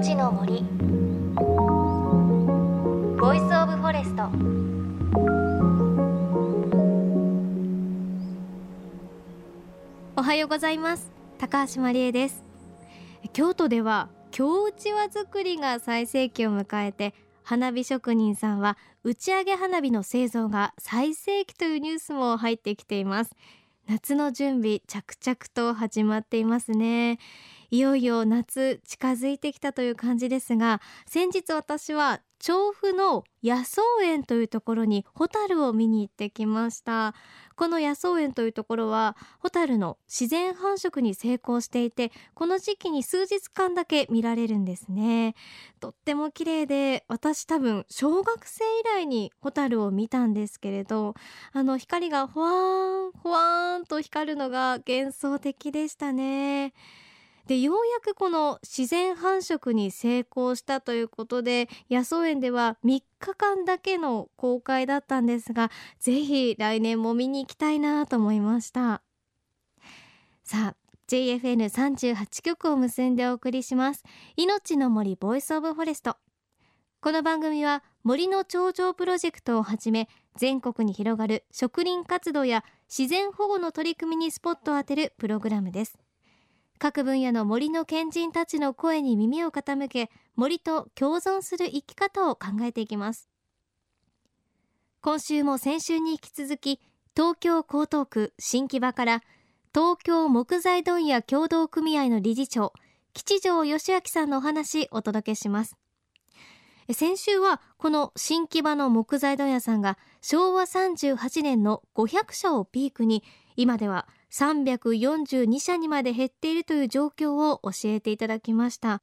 命の森。 Voice of Forest。おはようございます。高橋万里恵です。京都では京うちわ作りが最盛期を迎えて花火職人さんは打ち上げ花火の製造が最盛期というニュースも入ってきています。夏の準備着々と始まっていますね。いよいよ夏近づいてきたという感じですが先日私は調布の野草園というところにホタルを見に行ってきました。この野草園というところはホタルの自然繁殖に成功していてこの時期に数日間だけ見られるんですね。とっても綺麗で私多分小学生以来にホタルを見たんですけれどあの光がほわーんほわーんと光るのが幻想的でしたね。でようやくこの自然繁殖に成功したということで野草園では3日間だけの公開だったんですがぜひ来年も見に行きたいなと思いました。さあ JFN38 局を結んでお送りします。命の森 Voice of Forest。この番組は森の長城プロジェクトをはじめ全国に広がる植林活動や自然保護の取り組みにスポットを当てるプログラムです。各分野の森の賢人たちの声に耳を傾け森と共存する生き方を考えていきます。今週も先週に引き続き東京江東区新木場から東京木材問屋協同組合の理事長吉城義明さんのお話お届けします。先週はこの新木場の木材問屋さんが昭和38年の500社をピークに今では342社にまで減っているという状況を教えていただきました。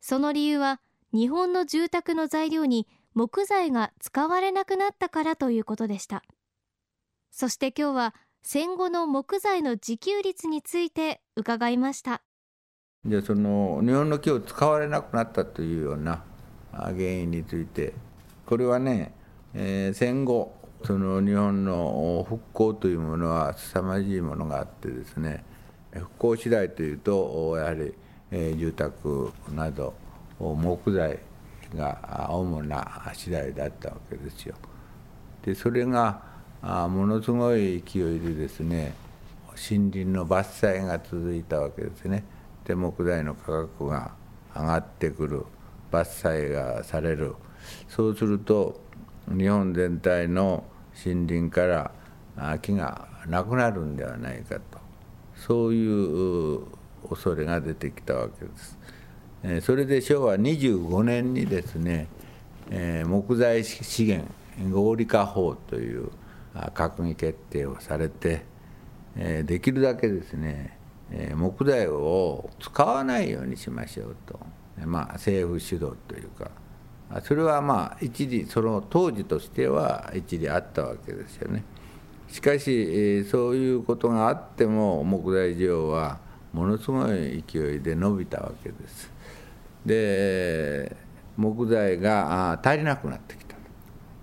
その理由は日本の住宅の材料に木材が使われなくなったからということでした。そして今日は戦後の木材の自給率について伺いました。じゃあその日本の木を使われなくなったというような原因について。これはね、えー、戦後その日本の復興というものは凄まじいものがあってですね復興次第というとやはり、え住宅など木材が主な次第だったわけですよ。でそれがものすごい勢いでですね森林の伐採が続いたわけですね。で木材の価格が上がってくる伐採がされるそうすると日本全体の森林から木がなくなるんではないかと。そういう恐れが出てきたわけです。それで昭和25年にですね木材資源合理化法という閣議決定をされてできるだけですね木材を使わないようにしましょうと、まあ、政府主導というか。それはまあ一時その当時としては一時あったわけですよね。しかしそういうことがあっても木材需要はものすごい勢いで伸びたわけです。で木材が足りなくなってきた。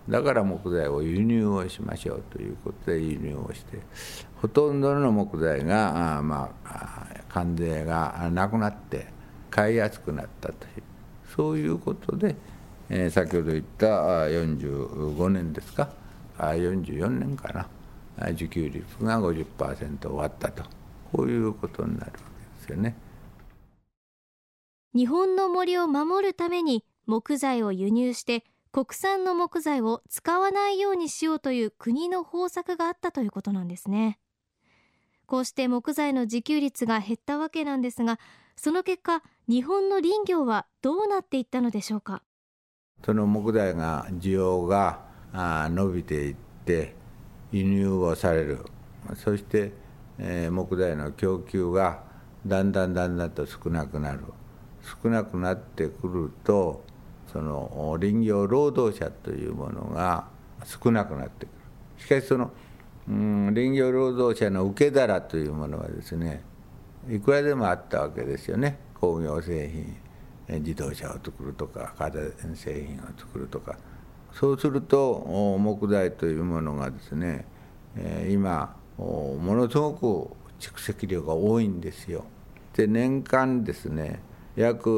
だから木材を輸入をしましょうということで輸入をしてほとんどの木材がまあ関税がなくなって買いやすくなったというそういうことでえー、先ほど言った45年ですか。44年かな。自給率が50%終わったと。こういうことになるわけですよね。日本の森を守るために木材を輸入して国産の木材を使わないようにしようという国の方策があったということなんですね。こうして木材の自給率が減ったわけなんですがその結果日本の林業はどうなっていったのでしょうか。その木材が需要が伸びていって輸入をされる。そして、え木材の供給がだんだんだんだんと少なくなる。少なくなってくるとその林業労働者というものが少なくなってくる。しかしその、うん、林業労働者の受け皿というものはですねいくらでもあったわけですよね。工業製品。自動車を作るとか家電製品を作るとかそうすると木材というものがですね今ものすごく蓄積量が多いんですよ。で年間ですね約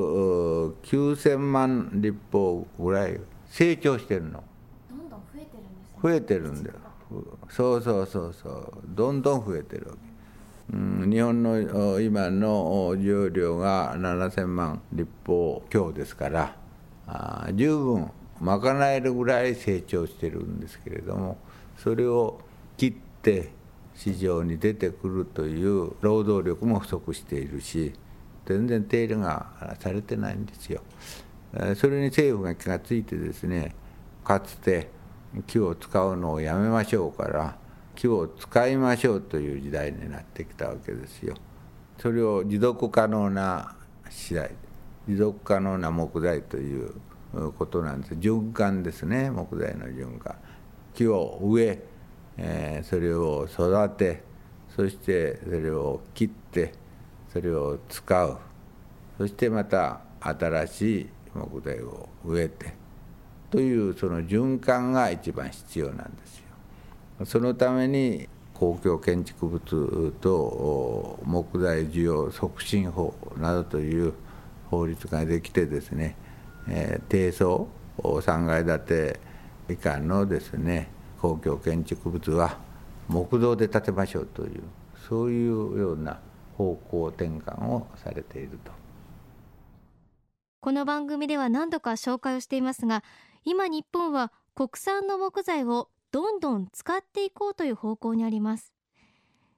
9000万立方ぐらい成長してるの。どんどん増えてるんです増えてるんだよ。そうそうそうそう。どんどん増えてるわけ、うん、日本の今の需要量が7000万立方強ですからあ十分賄えるぐらい成長してるんですけれどもそれを切って市場に出てくるという労働力も不足しているし全然手入れがされてないんですよ。それに政府が気がついてですねかつて木を使うのをやめましょうから木を使いましょうという時代になってきたわけですよ。それを持続可能な次第持続可能な木材ということなんです循環ですね木材の循環木を植ええー、それを育てそしてそれを切ってそれを使うそしてまた新しい木材を植えてというその循環が一番必要なんですよ。そのために公共建築物と木材需要促進法などという法律ができてですね、えー、低層3階建て以下のですね公共建築物は木造で建てましょうというそういうような方向転換をされていると。この番組では何度か紹介をしていますが今日本は国産の木材をどんどん使っていこうという方向にあります。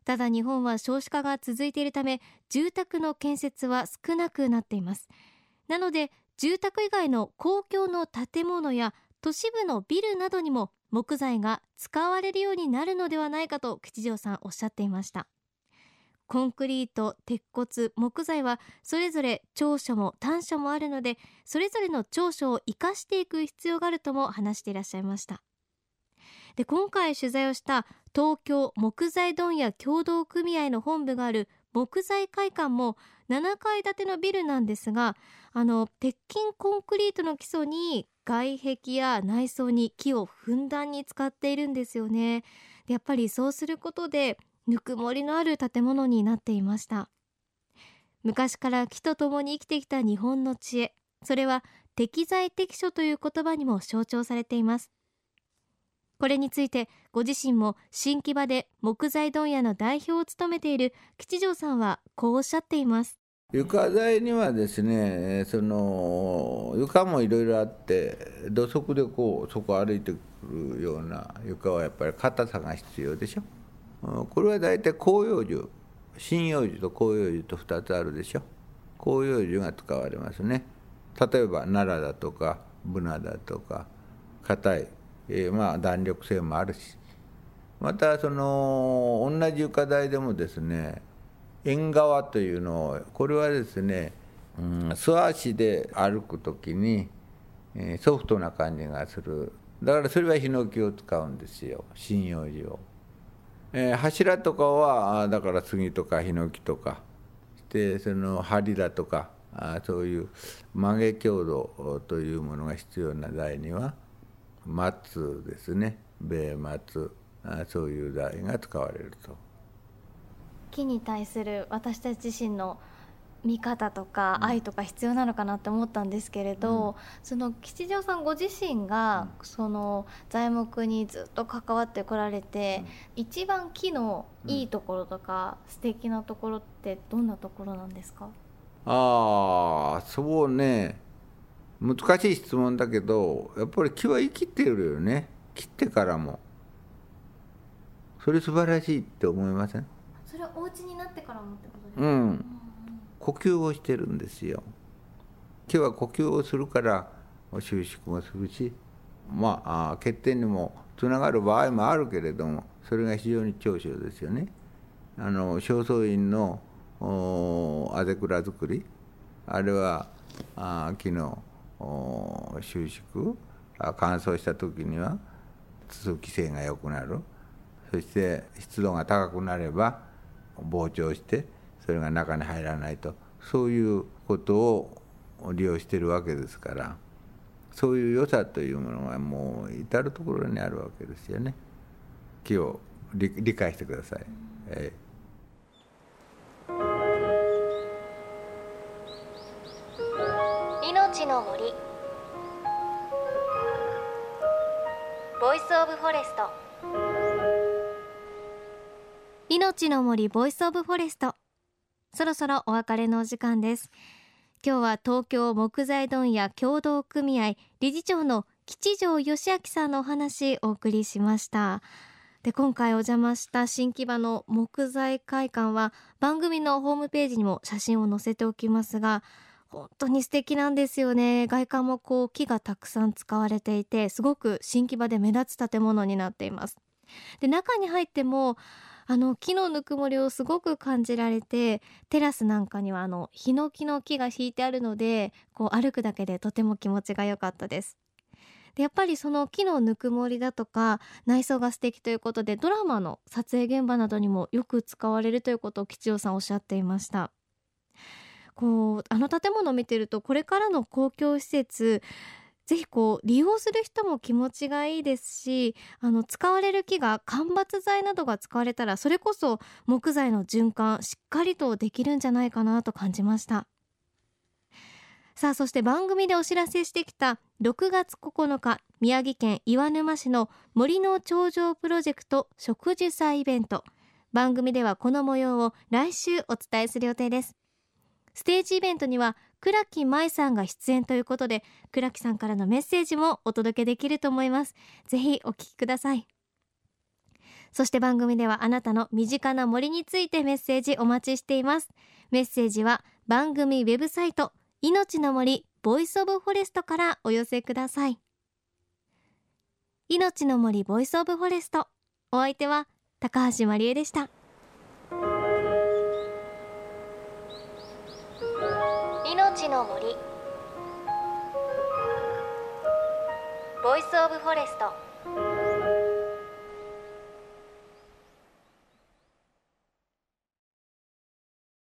ただ日本は少子化が続いているため住宅の建設は少なくなっています。なので住宅以外の公共の建物や都市部のビルなどにも木材が使われるようになるのではないかと吉祥さんおっしゃっていました。コンクリート鉄骨木材はそれぞれ長所も短所もあるのでそれぞれの長所を生かしていく必要があるとも話していらっしゃいました。で今回取材をした東京木材問屋協同組合の本部がある木材会館も7階建てのビルなんですがあの鉄筋コンクリートの基礎に外壁や内装に木をふんだんに使っているんですよね。でやっぱりそうすることでぬくもりのある建物になっていました。昔から木と共に生きてきた日本の知恵。それは適材適所という言葉にも象徴されています。これについてご自身も新木場で木材問屋の代表を務めている吉祥さんはこうおっしゃっています。床材にはですねその床もいろいろあって土足でこうそこ歩いてくるような床はやっぱり硬さが必要でしょ。これは大体広葉樹針葉樹と広葉樹と2つあるでしょ。広葉樹が使われますね。例えば奈良だとかブナだとか硬い、えー、まあ弾力性もあるし。またその同じ床材でもですね縁側というのをこれはですね、うん、素足で歩く時に、えー、ソフトな感じがする。だからそれはヒノキを使うんですよ。針葉樹を、えー、柱とかはだから杉とかヒノキとか。でその梁だとかあそういう曲げ強度というものが必要な台には松ですね。米松あそういう台が使われると。木に対する私たち自身の見方とか愛とか必要なのかなって思ったんですけれど、うん、その吉祥さんご自身がその材木にずっと関わってこられて、うん、一番木のいいところとか、うん、素敵なところってどんなところなんですか？ああそうね難しい質問だけどやっぱり木は生きてるよね。切ってからも。それ素晴らしいって思いません？それはお家になってからもってことですか、うん、呼吸をしてるんですよ。木は呼吸をするから収縮もするしまあ欠点にもつながる場合もあるけれどもそれが非常に長所ですよね。あの正倉院のあぜ蔵作りあれはあ木の収縮乾燥した時には通気性が良くなるそして湿度が高くなれば膨張してそれが中に入らないとそういうことを利用してるわけですからそういう良さというものがもう至る所にあるわけですよね。木を理解してください。えの森。 Voice of Forest。命の森 Voice of Forest。そろそろお別れのお時間です。今日は東京木材問屋協同組合理事長の吉条良明さんのお話お送りしました。で今回お邪魔した新木場の木材会館は番組のホームページにも写真を載せておきますが本当に素敵なんですよね。外観もこう木がたくさん使われていてすごく新木場で目立つ建物になっています。で中に入ってもあの木のぬくもりをすごく感じられてテラスなんかにはあのヒノキの木が引いてあるのでこう歩くだけでとても気持ちが良かったです。でやっぱりその木のぬくもりだとか内装が素敵ということでドラマの撮影現場などにもよく使われるということを吉尾さんおっしゃっていました。こうあの建物を見てるとこれからの公共施設ぜひこう利用する人も気持ちがいいですしあの使われる木が間伐材などが使われたらそれこそ木材の循環しっかりとできるんじゃないかなと感じました。さあそして番組でお知らせしてきた6月9日宮城県岩沼市の森の頂上プロジェクト植樹祭イベント。番組ではこの模様を来週お伝えする予定です。ステージイベントには倉木麻衣さんが出演ということで倉木さんからのメッセージもお届けできると思います。ぜひお聞きください。そして番組ではあなたの身近な森についてメッセージお待ちしています。メッセージは番組ウェブサイト命の森 Voice of Forest からお寄せください。命の森ボイスオブフォレスト。お相手は高橋真理恵でした。森。ボイスオブフォレスト。